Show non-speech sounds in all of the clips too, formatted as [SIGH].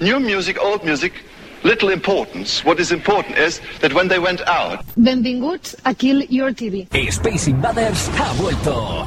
new music, old music, little importance. What is important is that when they went out. Benvinguts a Kill Your TV. Space Invaders ha vuelto.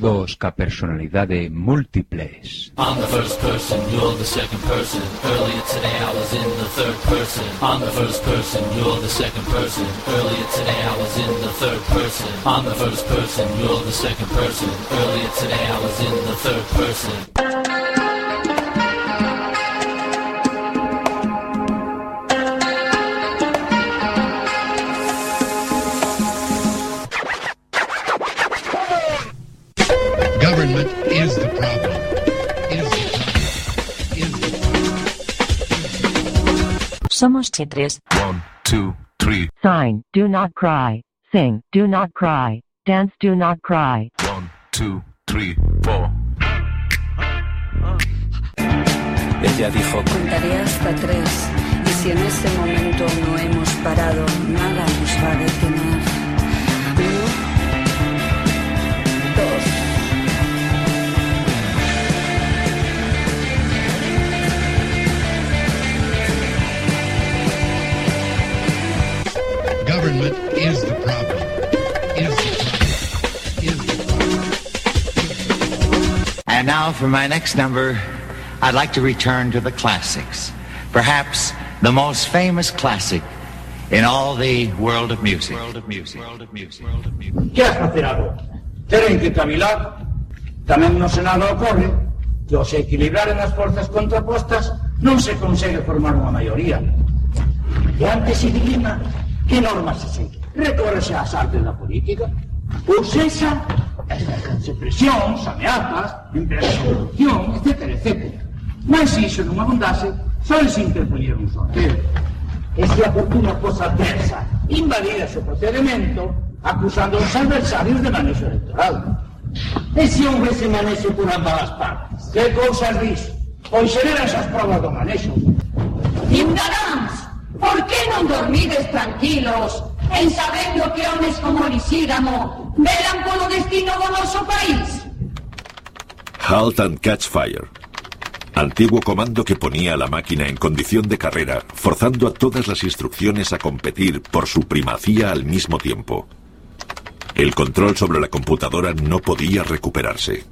Doidos ca personalidade múltiples. I'm the first person, you're the second person. Earlier today I was in the third person. I'm the first person, you're the second person. Earlier today I was in the third person. I'm the first person, you're the second person. Earlier today I was in the third person. Somos Chitres. One, two, three. Sign, do not cry. Sing, do not cry. Dance, do not cry. One, two, three, four. Ella dijo, Contaré hasta tres y si en ese momento no hemos parado, nada nos va a detener. Government is the problem. Is the problem. Is the problem. And now for my next number, I'd like to return to the classics. Perhaps the most famous classic in all the world of music. World of music. World of music. World of music. Que has facer agora? Teren que cavilar. Tamén no Senado ocorre que ao se equilibraren as forzas contrapostas non se consegue formar unha maioría. E antes se dilima que normas se segue. Recórrese ás artes da política. Ou sexa, exercense presións, ameazas, empresas de corrupción, etc, etc. Mas se iso non abundase, só se interpoñer un sorteo. E se a fortuna adversa, invalida o procedimento, acusando aos adversarios de manexo electoral. E se manexo por ambas as partes? Que cousas dis? Pois serían esas provas do manexo. Ciudadanos, por que non dormides tranquilos en sabendo que homes como Lisígamo velan polo destino do noso país? Halt and Catch Fire. Antiguo comando que ponía a la máquina en condición de carrera, forzando a todas las instrucciones a competir por su primacía al mismo tiempo. El control sobre la computadora no podía recuperarse.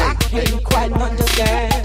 I can't quite understand.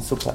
不错。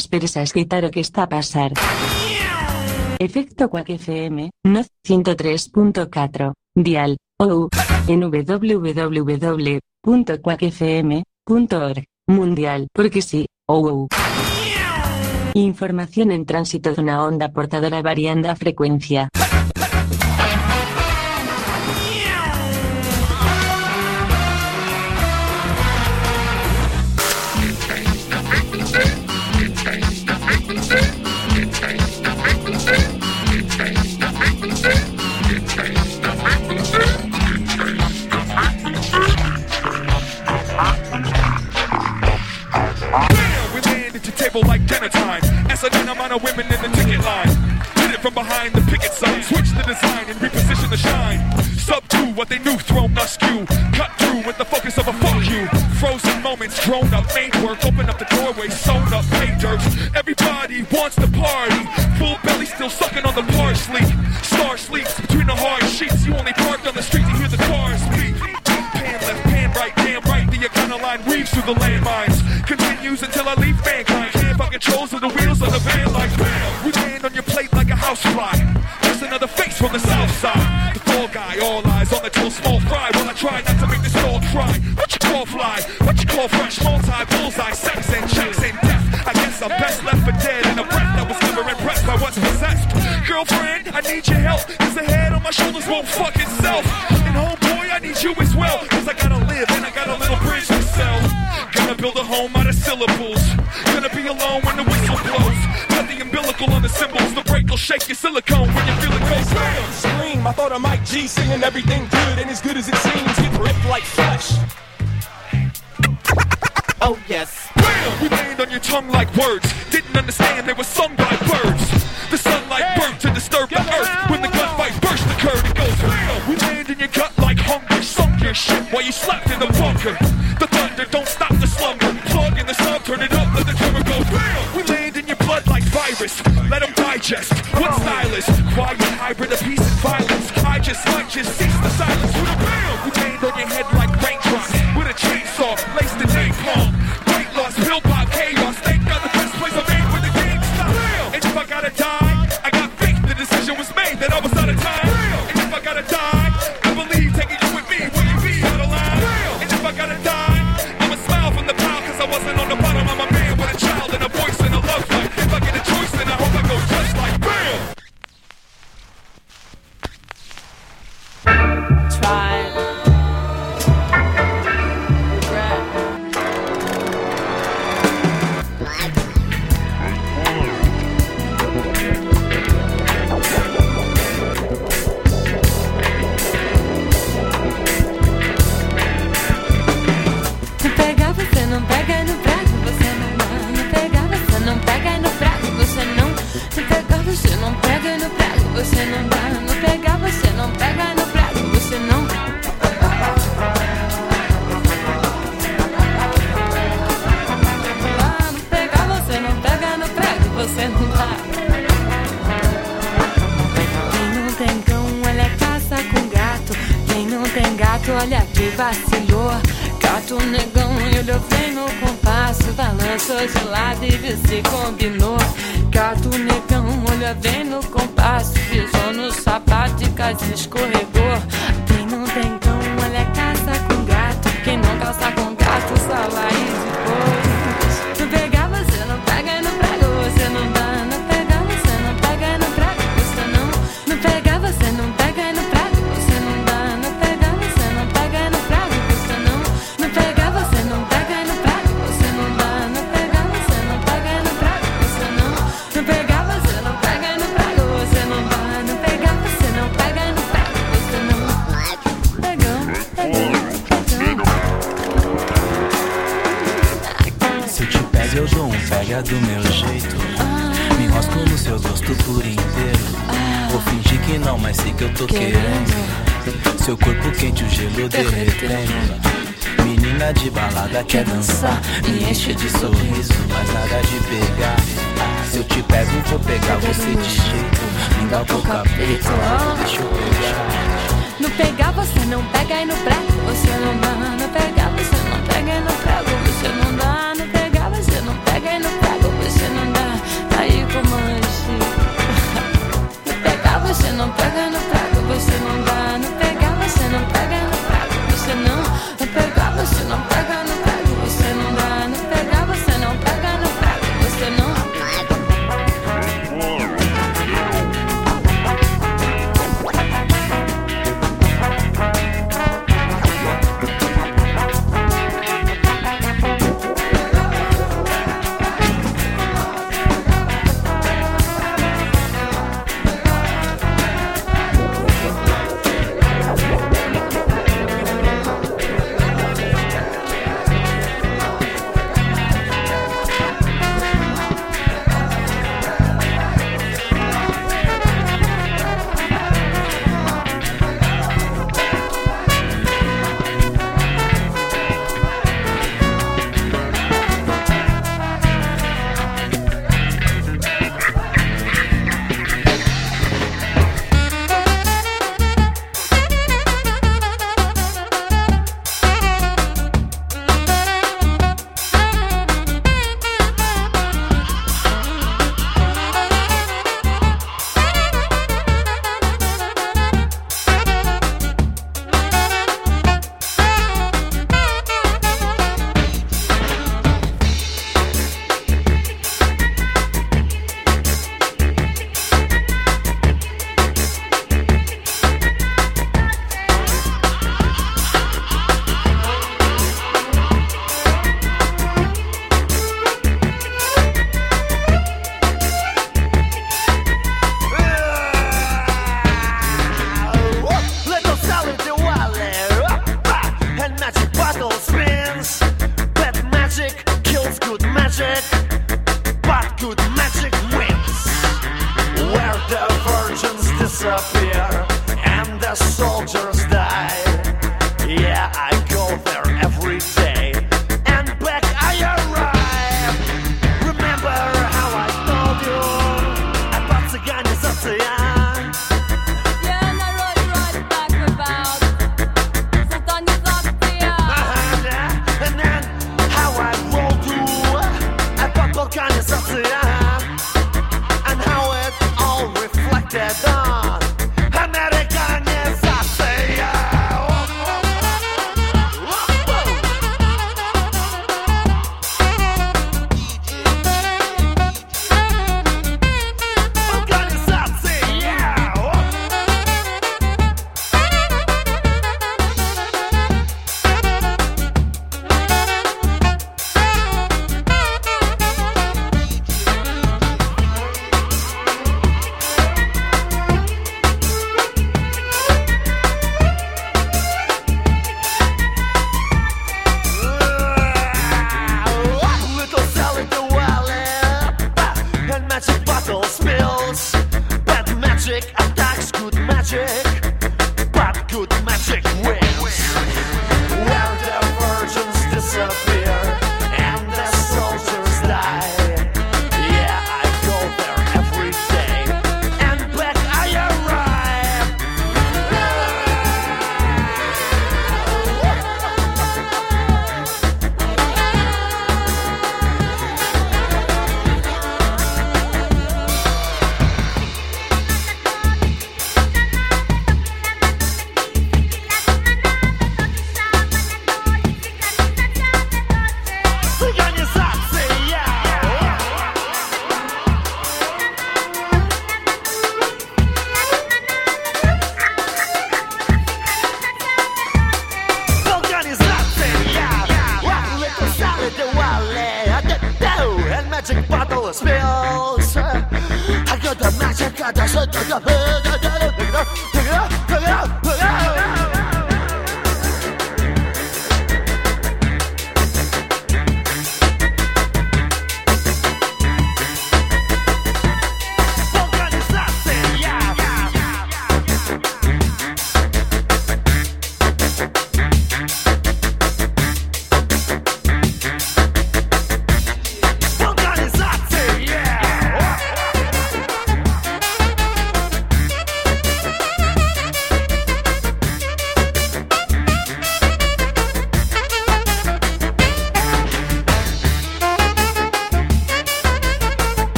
Esperes a escritar o que está a pasar. Efecto Quack FM, no 103.4, dial, ou, en www.quackfm.org, mundial, porque sí, ou. Información en tránsito dunha onda portadora variando a frecuencia. Table like dinner time. A amount of women in the ticket line. Hit it from behind the picket sign. Switch the design and reposition the shine. Sub Subdue what they knew, thrown askew. Cut through with the focus of a fuck you. Frozen moments, grown up, made work. Open up the doorway, sewn up, pay dirt. Everybody wants to party. Full belly still sucking on the parsley. Star sleeps between the hard sheets. You only parked on the street to hear the cars speak. Pan left, pan right, damn right. The Econo line weaves through the landmines. Until I leave mankind. Can't find controls the wheels of the van like bam. We land on your plate like a housefly. Just another face from the south side. The fall guy, all eyes on the till small fry. While I try not to make this all try. What you call fly? What you call fresh? Multi bullseye, sex and checks and death. I guess I'm best left for dead in a breath that was never impressed by what's possessed. Girlfriend, I need your help. Cause the head on my shoulders won't fuck syllables. Gonna be alone when the whistle blows. Got the umbilical on the symbols. The break will shake your silicone when you feel it go bam. Scream, I thought I might G singing everything good and as good as it seems. Get ripped like flesh. [LAUGHS] Oh yes. Bam! We land on your tongue like words. Didn't understand they were sung by birds. The sunlight burnt to disturb the earth. When the gunfight burst occurred, it goes bam! We land in your gut like hunger. Sunk your shit while you slept in the bunker. Digest. What style is? Quiet hybrid of peace and violence. I just might just cease the silence Você não pega no prato, você não, não, não pega, você não pega no prato, você não, não pega, você não pega no prato, você não dá, não pega, você não pega no prato, você não. Ah, você não pega no prato, você não dá. Quem não tem cão, olha casa com gato. Quem não tem gato, olha que vacilou. Gato negão ele vem no compasso, balançou de lado e vê se combinou. Gato negão, olha vem no compasso, pisou no sapato e quase escorregou. Quem não tem cão, olha caça com gato. Quem não caça com gato, vai do meu jeito. Me enrosco no seu gosto por inteiro. Vou fingir que não, mas sei que eu tô querendo. Seu corpo quente, o gelo derretendo. Menina de balada quer dançar. Me enche de sorriso, mas nada de pegar. Se eu te pego, vou pegar você de jeito. Me dá o capeta, deixa eu pegar. Não pegar você não pega e não prega, você não dá. Não pegar você não pega e não prega, você não dá. Não